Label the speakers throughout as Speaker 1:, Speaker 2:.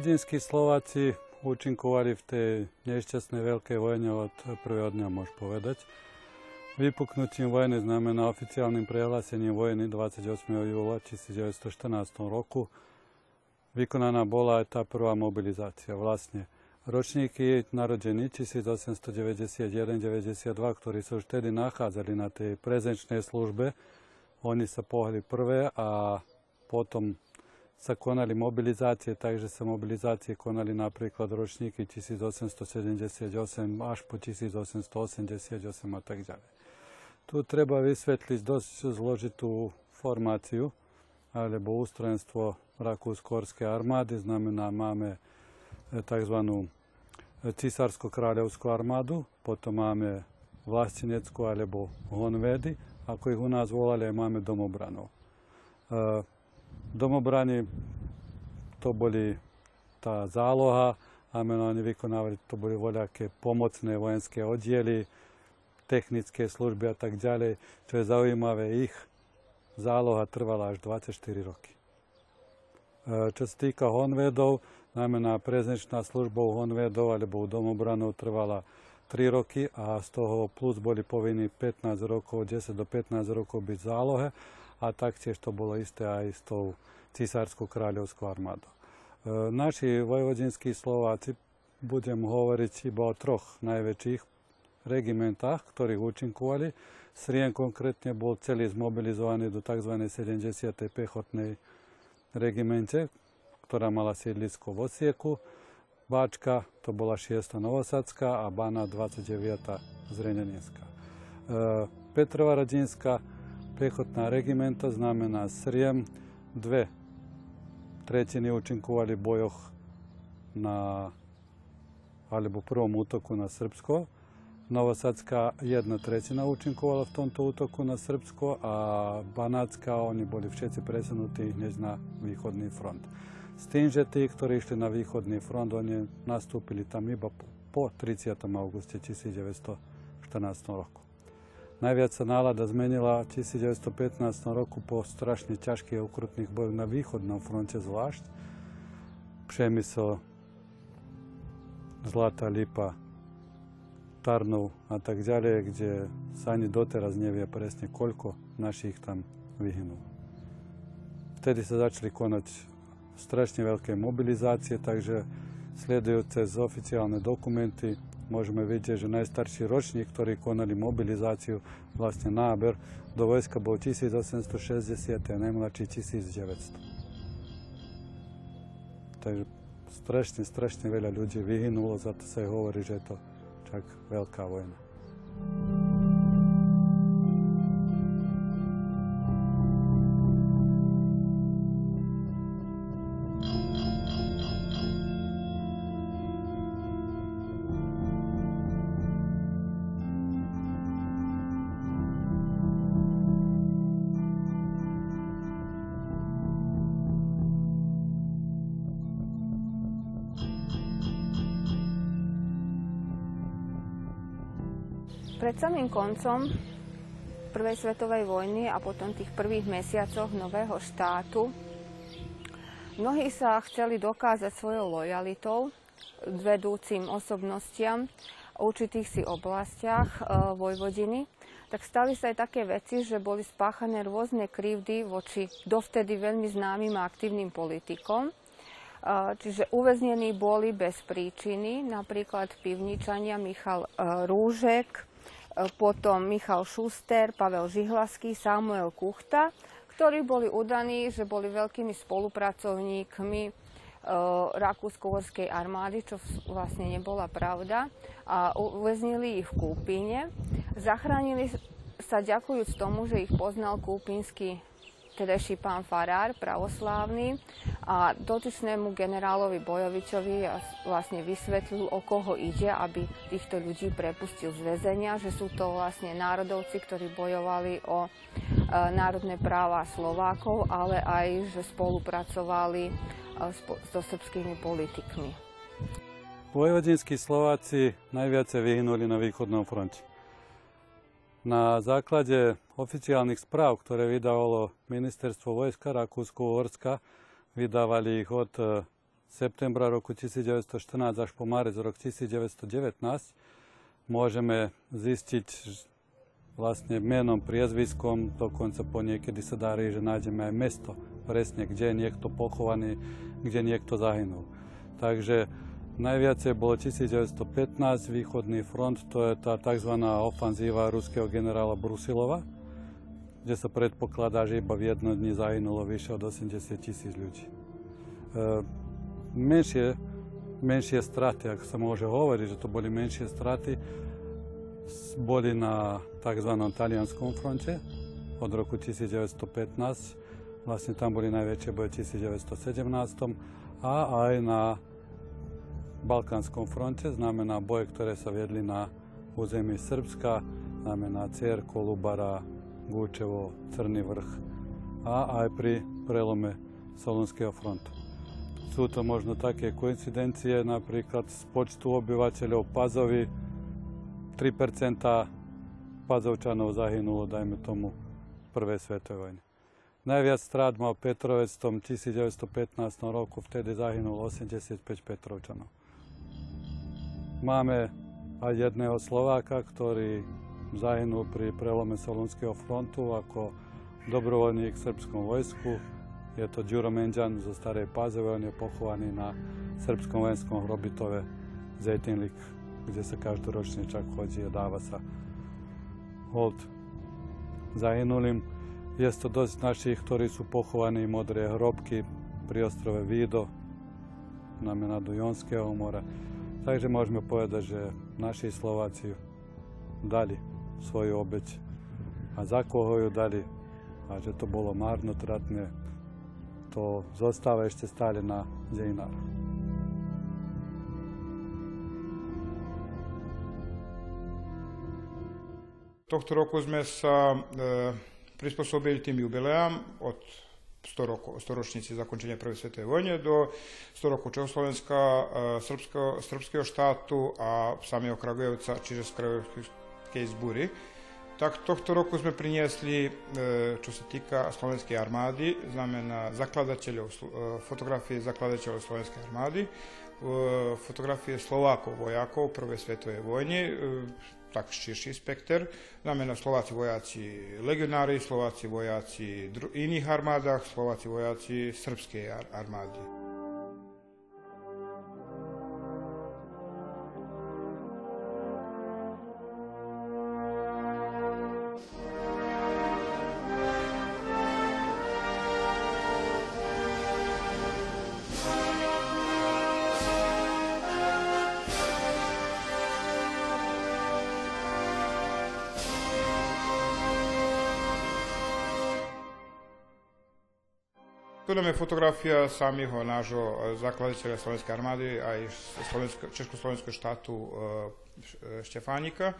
Speaker 1: Vojvodinskí Slováci účinkovali v tej nešťastnej veľkej vojne od prvého dňa, môžem povedať. Vypuknutím vojny znamená oficiálnym prehlásením vojny 28. júla 1914 roku vykonaná bola aj tá prvá mobilizácia. Vlastne ročníky narodení 1891-92, ktorí sa už vtedy nachádzali na tej prezenčnej službe, oni sa pohli prvé a potom sa konali mobilizácie, takže sa mobilizácie konali napríklad ročníky 1878 až po 1888 a tak ďalej. Tu treba vysvetliť dosť zložitú formáciu alebo ústrojenstvo Rakúsko-Horskej armády, znamená máme e, tzv. cisársko-kráľovskú armádu, potom máme vlasteneckú alebo honvedy, ako ich u nás volali, máme domobranov. Domobrani to boli tá záloha, a oni vykonávali, to boli voľaké pomocné vojenské oddiely, technické služby a tak ďalej. Čo je zaujímavé, ich záloha trvala až 24 roky. E, čo sa týka honvedov, znamená prezenčná služba u honvedov alebo u domobranov trvala 3 roky a z toho plus boli povinní 15 rokov, 10 do 15 rokov byť zálohe a taktiež to bolo isté aj s tou cisárskou kráľovskou armádou. E, naši vojvodinskí Slováci, budem hovoriť iba o troch najväčších regimentách, ktorých účinkovali. Srien konkrétne bol celý zmobilizovaný do tzv. 70. pechotnej regimente, ktorá mala sídlisko v Osieku. Báčka to bola 6. Novosadská a Bana 29. Zreneninská. Petrova Radinská pehotna regimenta znamena Srijem dve tretjine učinkovali bojoh na alibo prvom utoku na Srpsko. Novosadska jedna trećina učinkovala v tomto utoku na Srpsko, a Banatska oni boli všetci presunuti než na vihodni front. S tim, že ti, ktorí išli na vihodni front, oni nastupili tam iba po 30. augusti 1914 roku. Najviac sa nálada zmenila v 1915 roku po strašne ťažkých a ukrutných bojoch na východnom fronte zvlášť. Přemysel, Zlatá Lipa, Tarnov a tak ďalej, kde sa ani doteraz nevie presne, koľko našich tam vyhynulo. Vtedy sa začali konať strašne veľké mobilizácie, takže sledujúce z oficiálne dokumenty môžeme vidieť, že najstarší ročník, ktorý konali mobilizáciu, vlastne náber do vojska bol 1860 a najmladší 1900. Takže strašne, strašne veľa ľudí vyhynulo, za to sa hovorí, že je to čak veľká vojna.
Speaker 2: Pred samým koncom Prvej svetovej vojny a potom tých prvých mesiacoch nového štátu mnohí sa chceli dokázať svojou lojalitou vedúcim osobnostiam v určitých si oblastiach e, Vojvodiny, tak stali sa aj také veci, že boli spáchané rôzne krivdy voči dovtedy veľmi známym a aktívnym politikom. E, čiže uväznení boli bez príčiny, napríklad pivničania Michal e, Rúžek, potom Michal Šuster, Pavel Žihlavský, Samuel Kuchta, ktorí boli udaní, že boli veľkými spolupracovníkmi e, Rakúsko-Horskej armády, čo vlastne nebola pravda. A uväznili ich v Kúpine. Zachránili sa ďakujúc tomu, že ich poznal kúpinský tedajší pán Farár, pravoslávny, a dotyčnému generálovi Bojovičovi vlastne vysvetlil, o koho ide, aby týchto ľudí prepustil z väzenia, že sú to vlastne národovci, ktorí bojovali o e, národné práva Slovákov, ale aj, že spolupracovali e, so srbskými politikmi.
Speaker 1: Vojvodinskí Slováci najviac vyhnuli na východnom fronte. Na základe oficiálnych správ, ktoré vydávalo ministerstvo vojska Rakúsko-Uhorska, vydávali ich od e, septembra roku 1914 až po marec rok 1919 môžeme zistiť vlastne menom, priezviskom, dokonca po niekedy sa darí, že nájdeme aj mesto, presne, kde je niekto pochovaný, kde niekto zahynul. Takže najviacej bolo 1915, východný front, to je tá tzv. ofanzíva ruského generála Brusilova, kde sa predpokladá, že iba v jednom dni zahynulo vyše od 80 tisíc ľudí. E, menšie, menšie straty, ak sa môže hovoriť, že to boli menšie straty, boli na tzv. talianskom fronte od roku 1915. Vlastne tam boli najväčšie boje v 1917. A aj na Balkánskom fronte, znamená boje, ktoré sa viedli na území Srbska, znamená Cier, Kolubara, Gúčevo, Crný vrch a aj pri prelome Solunského frontu. Sú to možno také koincidencie, napríklad z počtu obyvateľov Pazovy 3% Pazovčanov zahynulo, dajme tomu, v prvej svetovej vojne. Najviac strát mal Petrovec v tom 1915 roku, vtedy zahynulo 85 Petrovčanov. Máme aj jedného Slováka, ktorý zahynul pri prelome Solunského frontu ako dobrovoľník v srbskom vojsku. Je to Ďuro Menďan zo Starej Pazove, on je pochovaný na srbskom vojenskom hrobitove Zejtinlik, kde sa každoročne čak chodí a dáva sa hold zahynulým. Je to dosť našich, ktorí sú pochovaní modré hrobky pri ostrove Vído, znamená do Jonského mora. Takže môžeme povedať, že naši Slováci dali svoju obeď a za koho ju dali? A že to bolo marnotratné, to zostáva ešte stále na dejinách.
Speaker 3: Tohto roku sme sa e, prispôsobili tým od 100 rokov, 100 ročnici zakončenia Prvej svetovej vojne do 100 rokov Čehoslovenska, e, srbského, srbského štátu a samého Kragujevca, čiže z Kragujevskej zbúry. Tak tohto roku sme priniesli, e, čo sa týka slovenskej armády, znamená zakladateľov, e, fotografie zakladateľov slovenskej armády, fotografie Slovákov, vojakov Prvej svetovej vojny, tak širší spekter. Znamená Slováci vojaci legionári, Slováci vojaci iných armádach, Slováci vojaci srbskej armády. Je fotografia samého nášho e, zakladateľa Slovenskej armády aj Československého štátu e, Štefánika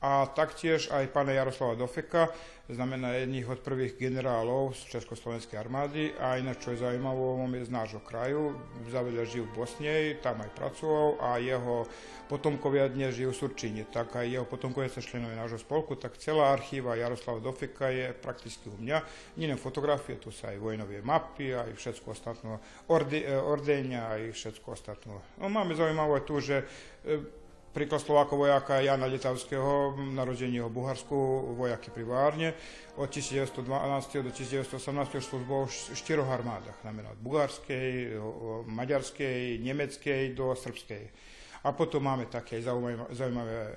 Speaker 3: a taktiež aj pána Jaroslava Dofeka, znamená jedných od prvých generálov z Československej armády a ináč, čo je zaujímavé, on je z nášho kraju, zavedel žijú v Bosne, tam aj pracoval a jeho potomkovia dnes žijú v Surčine, tak aj jeho potomkovia sa členovia nášho spolku, tak celá archíva Jaroslava Dofeka je prakticky u mňa. Nielen fotografie, tu sa aj vojnové mapy, aj všetko ostatné, orde, ordenia, aj všetko ostatné. No, máme zaujímavé tu, že e, Príklad Slovákov vojaka Jana Letavského, narodenie v Bulharsku, vojaky pri Várne. Od 1912 do 1918 službou v štyroch armádach, znamená od bulharskej, maďarskej, nemeckej do srbskej. A potom máme také zaujímavé, zaujímavé e,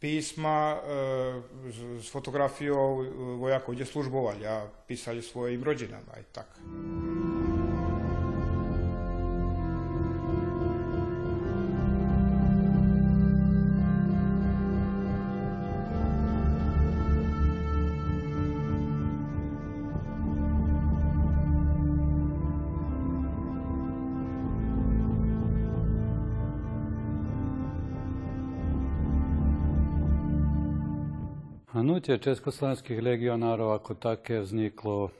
Speaker 3: písma e, s, s fotografiou vojakov, kde službovali a písali svojim rodinám aj tak.
Speaker 1: Hnutie československých legionárov ako také vzniklo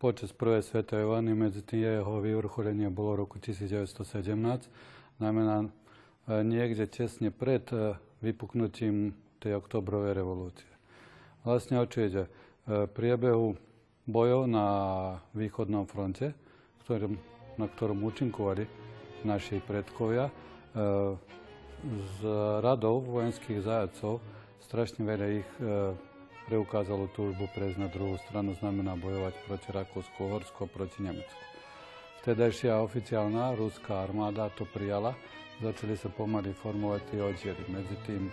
Speaker 1: počas prvej svetovej vojny, medzi tým jeho vyvrcholenie bolo roku 1917, znamená e, niekde tesne pred e, vypuknutím tej oktobrovej revolúcie. Vlastne o čo ide? E, priebehu bojov na východnom fronte, v ktorom na ktorom účinkovali naši predkovia, z radov vojenských zajacov strašne veľa ich preukázalo túžbu prejsť na druhú stranu, znamená bojovať proti Rakúsku, Horsku a proti Nemecku. Vtedajšia oficiálna ruská armáda to prijala, začali sa pomaly formovať tie oddiely. Medzi tým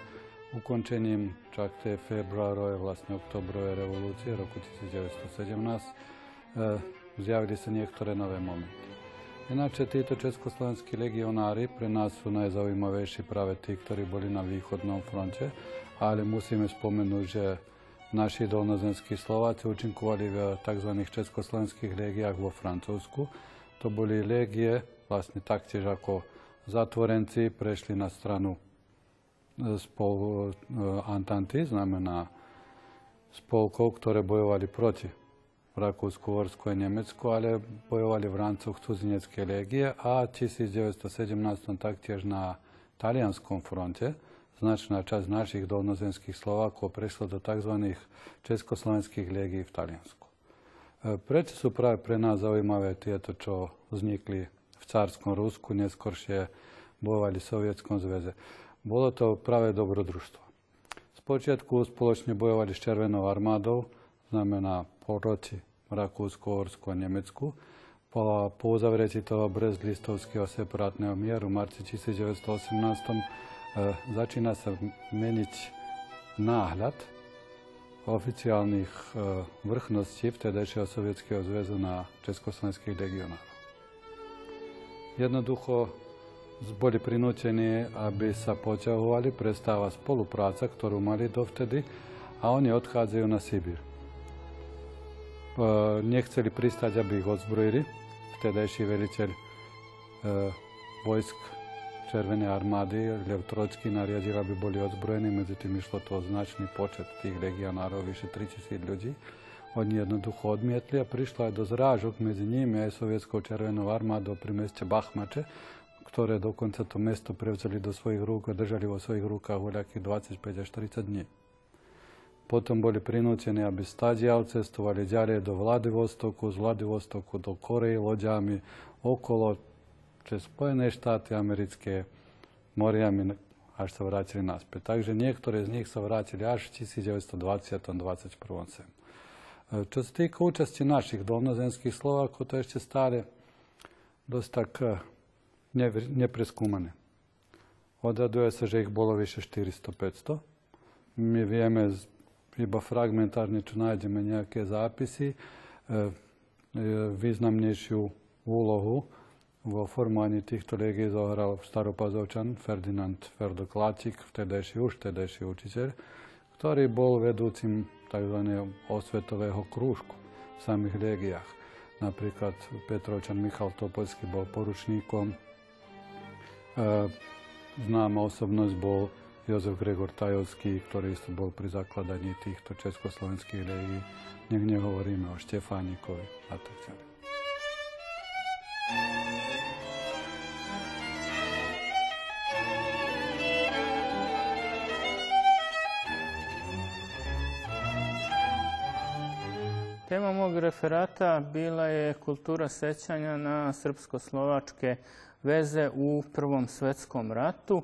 Speaker 1: ukončením čak tej februárove, vlastne oktobrovej revolúcie roku 1917 e, zjavili sa niektoré nové momenty. Ináče títo československí legionári pre nás sú najzaujímavejší práve tí, ktorí boli na východnom fronte, ale musíme spomenúť, že naši dolnozenskí Slováci účinkovali v tzv. československých légiách vo Francúzsku. To boli légie, vlastne taktiež ako zatvorenci, prešli na stranu spol Antanty, znamená spolkov, ktoré bojovali proti Rakúsku, Horsku a Nemecku, ale bojovali v ráncoch cudzinecké légie a v 1917 taktiež na talianskom fronte značná časť našich dolnozemských Slovákov prešla do tzv. československých légií v Taliansku. E, prečo sú práve pre nás zaujímavé tieto, čo vznikli v cárskom Rusku, neskôršie bojovali v Sovietskom zväze? Bolo to práve dobrodružstvo. Spočiatku spoločne bojovali s Červenou armádou, znamená proti Rakúsku, Horsku a Nemecku. Po, po uzavretí toho brezlistovského separátneho mieru v marci 1918 e, začína sa meniť náhľad oficiálnych e, vrchností vtedajšieho Sovietskeho zväzu na československých legionárov. Jednoducho boli prinútení, aby sa poťahovali, prestáva spolupráca, ktorú mali dovtedy a oni odchádzajú na Sibír nechceli pristať, aby ich odzbrojili. Vtedajší veliteľ vojsk Červenej armády, Lev Trocký, nariadil, aby boli odzbrojení. Medzi tým išlo to značný počet tých legionárov, vyše 3000 ľudí. Oni jednoducho odmietli a prišlo aj do zrážok medzi nimi aj sovietskou červenou armádou pri meste Bachmače, ktoré dokonca to mesto prevzali do svojich rúk a držali vo svojich rukách voľakých 25 až 40 dní. Potom boli prinútení, aby stadiaľ cestovali ďalej do Vladivostoku, z Vladivostoku do Koreji loďami, okolo cez Spojené štáty americké, moriami, až sa vrátili naspäť. Takže niektoré z nich sa vrátili až v 1920. 21. sem. Čo sa týka účasti našich dolnozemských Slovákov, to je ešte stále dosť tak eh, nepreskúmané. Odhaduje sa, že ich bolo vyše 400-500. My vieme z iba fragmentárne, čo nájdeme nejaké zápisy, e, významnejšiu úlohu vo formovaní týchto legií zohral staropazovčan Ferdinand Ferdo Kláčik, vtedajší už vtedajší učiteľ, ktorý bol vedúcim tzv. osvetového krúžku v samých legiách. Napríklad Petrovčan Michal Topolský bol poručníkom. E, známa osobnosť bol Jozef Gregor Tajovský, ktorý bol pri zakladaní týchto československých lejí. Nech nehovoríme o Štefánikovi a tak ďalej.
Speaker 4: Referata bila je kultura sećanja na srpsko-slovačke veze u Prvom svetskom ratu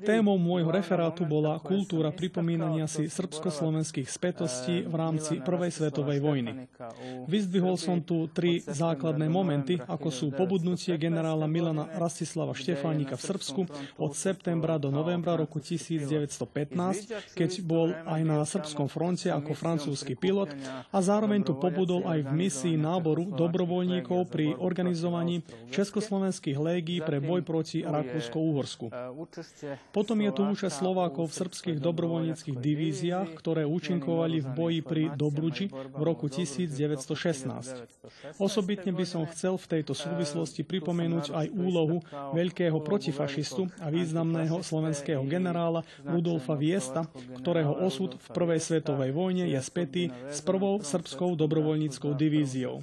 Speaker 5: Témou môjho referátu bola kultúra pripomínania si srbsko-slovenských spätostí v rámci Prvej svetovej vojny. Vyzdvihol som tu tri základné momenty, ako sú pobudnutie generála Milana Rastislava Štefánika v Srbsku od septembra do novembra roku 1915, keď bol aj na srbskom fronte ako francúzsky pilot a zároveň tu pobudol aj v misii náboru dobrovoľníkov pri organizovaní československých légií pre boj proti Rakúsko-Uhorsku. Potom je tu účasť Slovákov v srbských dobrovoľníckých divíziách, ktoré účinkovali v boji pri Dobruči v roku 1916. Osobitne by som chcel v tejto súvislosti pripomenúť aj úlohu veľkého protifašistu a významného slovenského generála Rudolfa Viesta, ktorého osud v Prvej svetovej vojne je spätý s prvou srbskou dobrovoľníckou divíziou.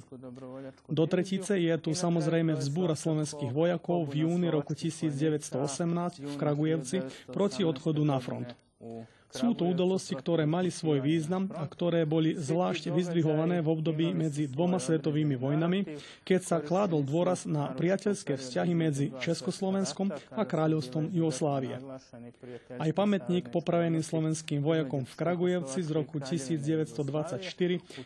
Speaker 5: Do tretice je tu samozrejme vzbúra slovenských vojakov v júni roku 1918 v Kragujevci proti odchodu na front. Sú to udalosti, ktoré mali svoj význam a ktoré boli zvlášť vyzdvihované v období medzi dvoma svetovými vojnami, keď sa kládol dôraz na priateľské vzťahy medzi Československom a kráľovstvom Jugoslávie. Aj pamätník popraveným slovenským vojakom v Kragujevci z roku 1924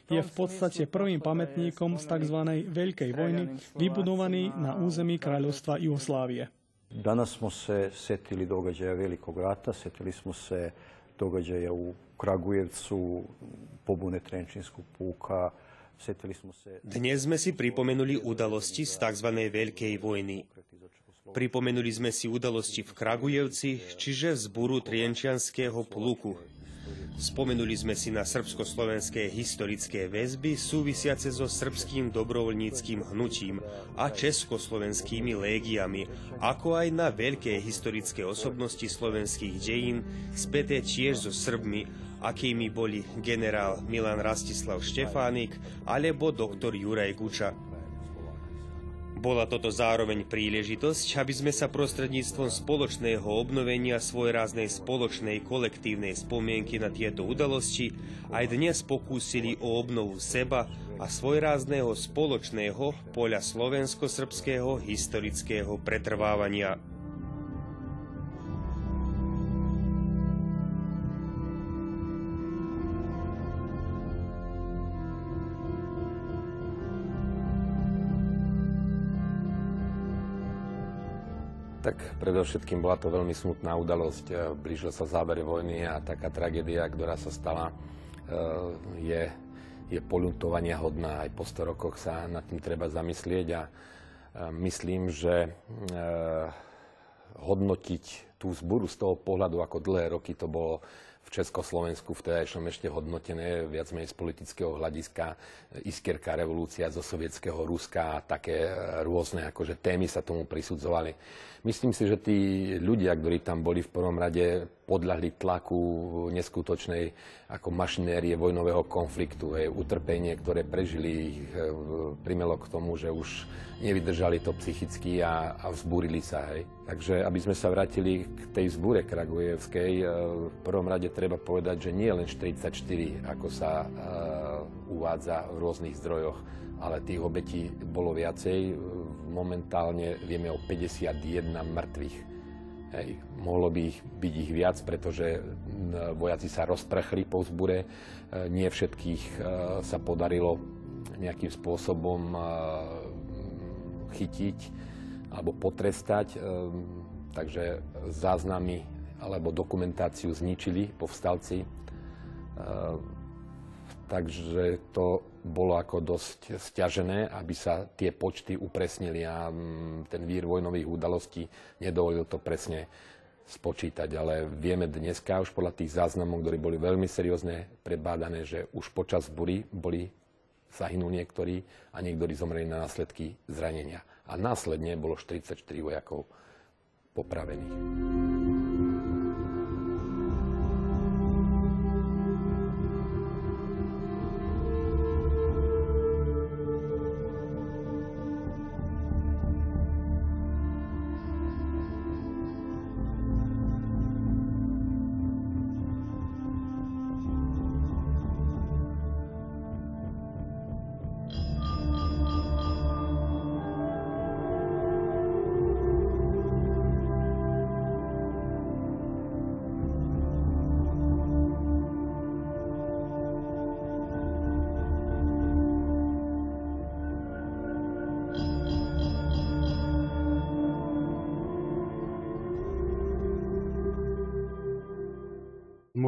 Speaker 5: je v podstate prvým pamätníkom z tzv. Veľkej vojny, vybudovaný na území kráľovstva Jugoslávie.
Speaker 6: Danas smo se setili događaja Velikog rata, setili smo se događaja u Kragujevcu, pobune Trenčinskog puka, setili smo se...
Speaker 7: Dnes sme si pripomenuli udalosti z tzv. Veľkej vojny. Pripomenuli sme si udalosti v Kragujevci, čiže zburu Trienčianského pluku, Spomenuli sme si na srbsko-slovenské historické väzby súvisiace so srbským dobrovoľníckým hnutím a československými légiami, ako aj na veľké historické osobnosti slovenských dejín, späté tiež so Srbmi, akými boli generál Milan Rastislav Štefánik alebo doktor Juraj Guča. Bola toto zároveň príležitosť, aby sme sa prostredníctvom spoločného obnovenia svojráznej spoločnej kolektívnej spomienky na tieto udalosti aj dnes pokúsili o obnovu seba a svojrázného spoločného poľa slovensko-srbského historického pretrvávania.
Speaker 8: Tak predovšetkým bola to veľmi smutná udalosť. Blížil sa záver vojny a taká tragédia, ktorá sa stala, eh, je, je poľutovania hodná. Aj po 100 rokoch sa nad tým treba zamyslieť a myslím, že hodnotiť tú zburu z toho pohľadu, ako dlhé roky to bolo v Československu vtedajšom ešte hodnotené viac menej z politického hľadiska iskierka revolúcia zo sovietského Ruska a také rôzne akože témy sa tomu prisudzovali. Myslím si, že tí ľudia, ktorí tam boli v prvom rade, podľahli tlaku neskutočnej ako mašinérie vojnového konfliktu. Hej, utrpenie, ktoré prežili, ich e, primelo k tomu, že už nevydržali to psychicky a, a vzbúrili sa. Hej. Takže aby sme sa vrátili k tej zbúre Kragujevskej, e, v prvom rade treba povedať, že nie len 44, ako sa uh, uvádza v rôznych zdrojoch, ale tých obetí bolo viacej. Momentálne vieme o 51 mŕtvych. Hej. Mohlo by ich byť ich viac, pretože vojaci sa rozprchli po zbure. E, nie všetkých e, sa podarilo nejakým spôsobom e, chytiť alebo potrestať. Takže záznamy alebo dokumentáciu zničili povstalci. Takže to bolo ako dosť stiažené, aby sa tie počty upresnili a mm, ten vír vojnových udalostí nedovolil to presne spočítať, ale vieme dneska už podľa tých záznamov, ktorí boli veľmi seriózne prebádané, že už počas bury boli zahynuli niektorí a niektorí zomreli na následky zranenia. A následne bolo 44 vojakov popravených.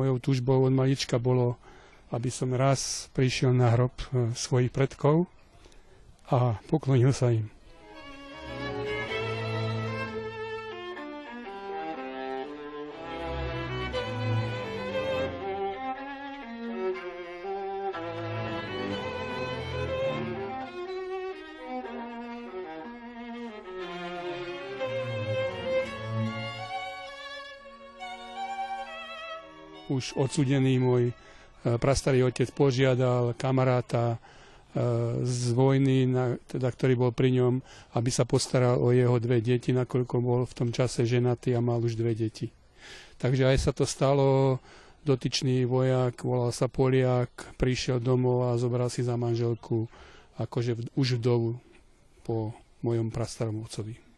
Speaker 9: Mojou túžbou od malička bolo, aby som raz prišiel na hrob e, svojich predkov a poklonil sa im. Už odsudený môj e, prastarý otec požiadal kamaráta e, z vojny, teda, ktorý bol pri ňom, aby sa postaral o jeho dve deti, nakoľko bol v tom čase ženatý a mal už dve deti. Takže aj sa to stalo dotyčný vojak, volal sa Poliak, prišiel domov a zobral si za manželku akože už vdovu po mojom prastarom otcovi.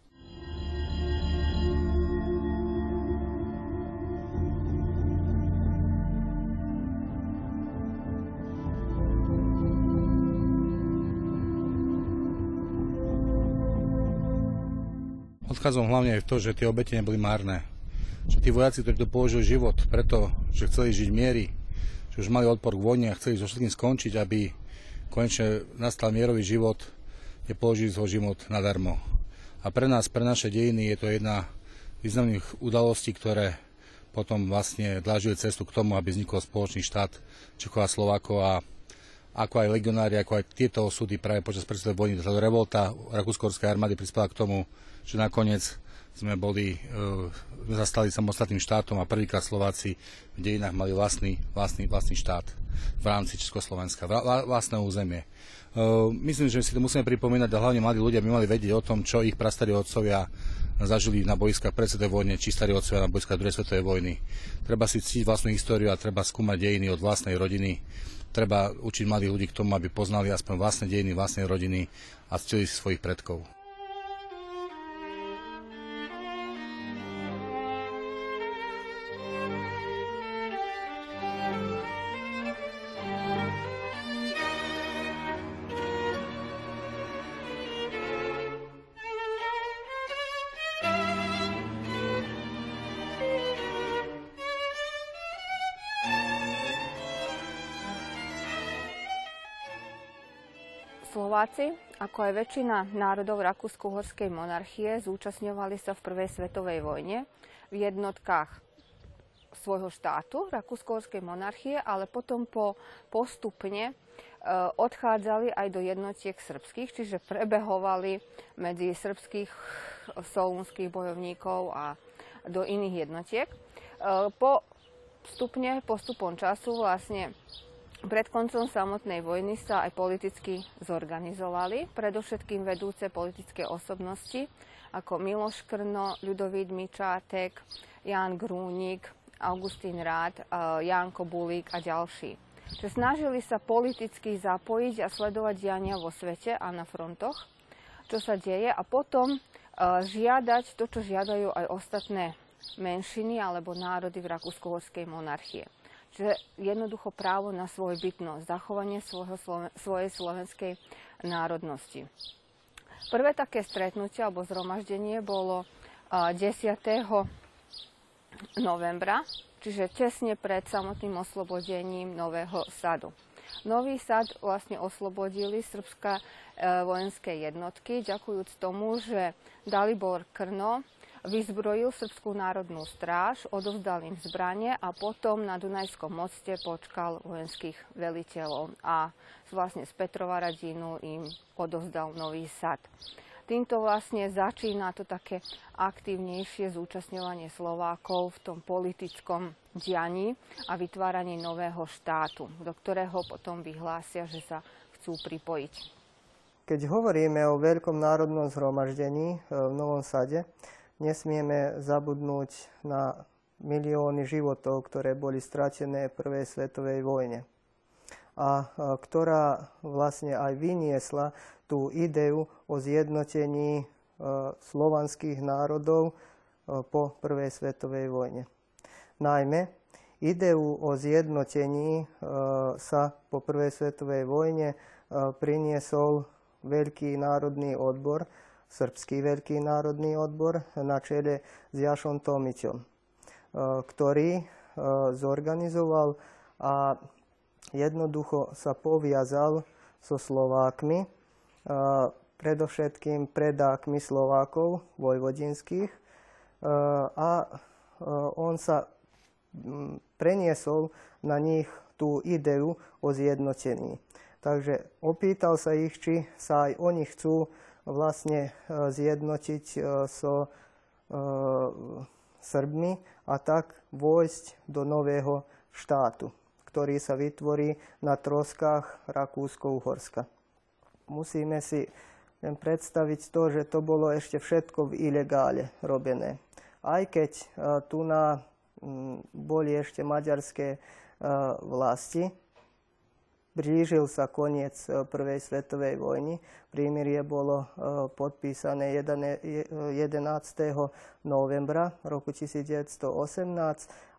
Speaker 10: Odkazom hlavne je to, že tie obete neboli márne. Že tí vojaci, ktorí to položili život preto, že chceli žiť miery, že už mali odpor k vojne a chceli so všetkým skončiť, aby konečne nastal mierový život, nepoložili svoj život nadarmo. A pre nás, pre naše dejiny je to jedna významných udalostí, ktoré potom vlastne dlážili cestu k tomu, aby vznikol spoločný štát Čechov a Slovákov a ako aj legionári, ako aj tieto osudy práve počas predstavy vojny. Táto revolta rakúsko armády prispela k tomu, že nakoniec sme boli, e, zastali samostatným štátom a prvýkrát Slováci v dejinách mali vlastný, vlastný, vlastný štát v rámci Československa, vlastné územie. E, myslím, že si to musíme pripomínať a hlavne mladí ľudia by mali vedieť o tom, čo ich prastarí otcovia zažili na boiskách pred svetovej vojne, či starí otcovia na boiskách druhej svetovej vojny. Treba si cítiť vlastnú históriu a treba skúmať dejiny od vlastnej rodiny. Treba učiť mladých ľudí k tomu, aby poznali aspoň vlastné dejiny vlastnej rodiny a ctili svojich predkov.
Speaker 2: Slováci, ako aj väčšina národov Rakúsko-Horskej monarchie, zúčastňovali sa v Prvej svetovej vojne v jednotkách svojho štátu, Rakúsko-Horskej monarchie, ale potom po postupne e, odchádzali aj do jednotiek srbských, čiže prebehovali medzi srbských solúnskych bojovníkov a do iných jednotiek. E, po stupne, postupom času vlastne pred koncom samotnej vojny sa aj politicky zorganizovali, predovšetkým vedúce politické osobnosti ako Miloš Krno, Ľudovít Mičátek, Ján Grúnik, Augustín Rád, eh, Jánko Bulík a ďalší. Že snažili sa politicky zapojiť a sledovať diania vo svete a na frontoch, čo sa deje a potom eh, žiadať to, čo žiadajú aj ostatné menšiny alebo národy v Rakúsko-Horskej monarchie že jednoducho právo na svoj bytnosť, zachovanie svojho, svojej slovenskej národnosti. Prvé také stretnutie alebo zhromaždenie bolo 10. novembra, čiže tesne pred samotným oslobodením Nového sadu. Nový sad vlastne oslobodili srbská e, vojenské jednotky, ďakujúc tomu, že Dalibor Krno vyzbrojil Srbskú národnú stráž, odovzdal im zbranie a potom na Dunajskom moste počkal vojenských veliteľov a vlastne z Petrova radínu im odovzdal Nový sad. Týmto vlastne začína to také aktívnejšie zúčastňovanie Slovákov v tom politickom dianí a vytváraní nového štátu, do ktorého potom vyhlásia, že sa chcú pripojiť.
Speaker 11: Keď hovoríme o veľkom národnom zhromaždení v Novom Sade, nesmieme zabudnúť na milióny životov, ktoré boli stratené v Prvej svetovej vojne a ktorá vlastne aj vyniesla tú ideu o zjednotení e, slovanských národov e, po Prvej svetovej vojne. Najmä ideu o zjednotení e, sa po Prvej svetovej vojne priniesol Veľký národný odbor, Srbský veľký národný odbor na čele s Jašom Tomiťom, e, ktorý e, zorganizoval a jednoducho sa poviazal so Slovákmi, e, predovšetkým predákmi Slovákov vojvodinských a on sa preniesol na nich tú ideu o zjednotení. Takže opýtal sa ich, či sa aj oni chcú vlastne e, zjednotiť e, so e, Srbmi a tak vojsť do nového štátu, ktorý sa vytvorí na troskách Rakúsko-Uhorska. Musíme si predstaviť to, že to bolo ešte všetko v ilegále robené. Aj keď tu na boli ešte maďarské vlasti. Blížil sa koniec Prvej svetovej vojny. Prímirie bolo podpísané 11. novembra roku 1918,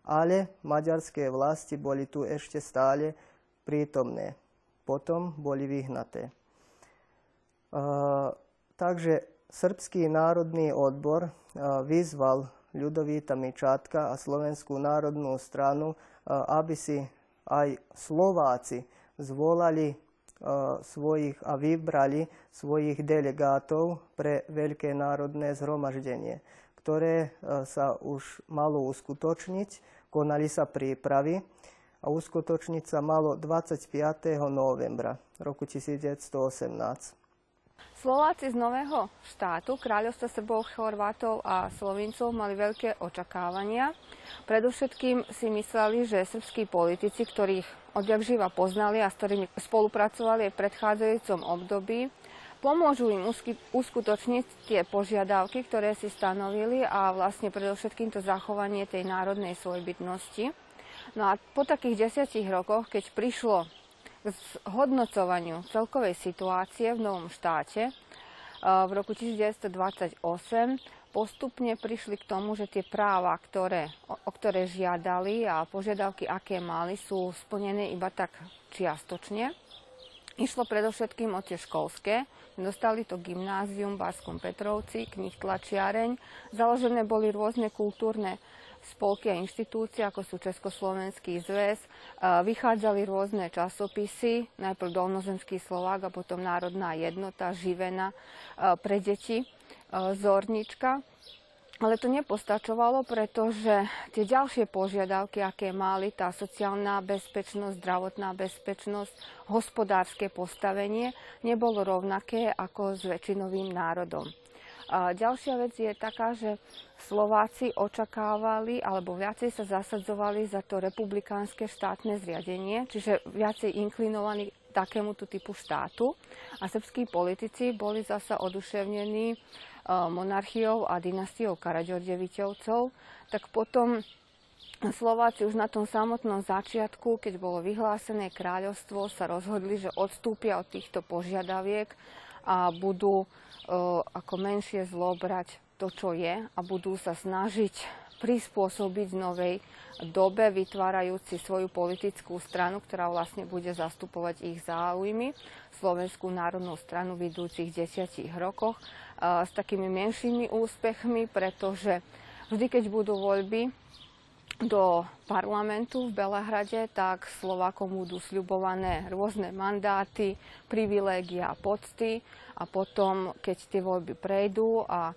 Speaker 11: ale maďarské vlasti boli tu ešte stále prítomné. Potom boli vyhnaté. Takže Srbský národný odbor vyzval Ľudovíta Mičátka a Slovenskú národnú stranu, aby si aj Slováci zvolali svojich a vybrali svojich delegátov pre Veľké národné zhromaždenie, ktoré sa už malo uskutočniť. Konali sa prípravy a uskutočniť sa malo 25. novembra roku 1918.
Speaker 2: Slováci z nového štátu, kráľovstva Srbov, Chorvátov a Slovincov mali veľké očakávania. Predovšetkým si mysleli, že srbskí politici, ktorých odjak živa poznali a s ktorými spolupracovali v predchádzajúcom období, pomôžu im uskutočniť tie požiadavky, ktoré si stanovili a vlastne predovšetkým to zachovanie tej národnej svojbytnosti. No a po takých desiatich rokoch, keď prišlo zhodnocovaniu celkovej situácie v novom štáte v roku 1928 postupne prišli k tomu, že tie práva, ktoré, o ktoré žiadali a požiadavky, aké mali, sú splnené iba tak čiastočne. Išlo predovšetkým o tie školské. Dostali to gymnázium v Barskom Petrovci, knih tlačiareň. Založené boli rôzne kultúrne spolky a inštitúcie, ako sú Československý zväz, vychádzali rôzne časopisy, najprv Dolnozemský Slovák a potom Národná jednota, Živena pre deti, Zornička. Ale to nepostačovalo, pretože tie ďalšie požiadavky, aké mali, tá sociálna bezpečnosť, zdravotná bezpečnosť, hospodárske postavenie, nebolo rovnaké ako s väčšinovým národom. A ďalšia vec je taká, že Slováci očakávali alebo viacej sa zasadzovali za to republikánske štátne zriadenie, čiže viacej inklinovaní takémuto typu štátu. A srbskí politici boli zasa oduševnení e, monarchiou a dynastiou Karadžordeviťovcov, tak potom Slováci už na tom samotnom začiatku, keď bolo vyhlásené kráľovstvo, sa rozhodli, že odstúpia od týchto požiadaviek a budú ako menšie zlo brať to, čo je a budú sa snažiť prispôsobiť novej dobe, vytvárajúci svoju politickú stranu, ktorá vlastne bude zastupovať ich záujmy, Slovenskú národnú stranu v idúcich desiatich rokoch s takými menšími úspechmi, pretože vždy, keď budú voľby, do parlamentu v Belehrade, tak Slovákom budú sľubované rôzne mandáty, privilégia a pocty a potom, keď tie voľby prejdú a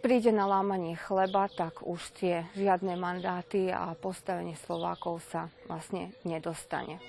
Speaker 2: príde na lámanie chleba, tak už tie žiadne mandáty a postavenie Slovákov sa vlastne nedostane.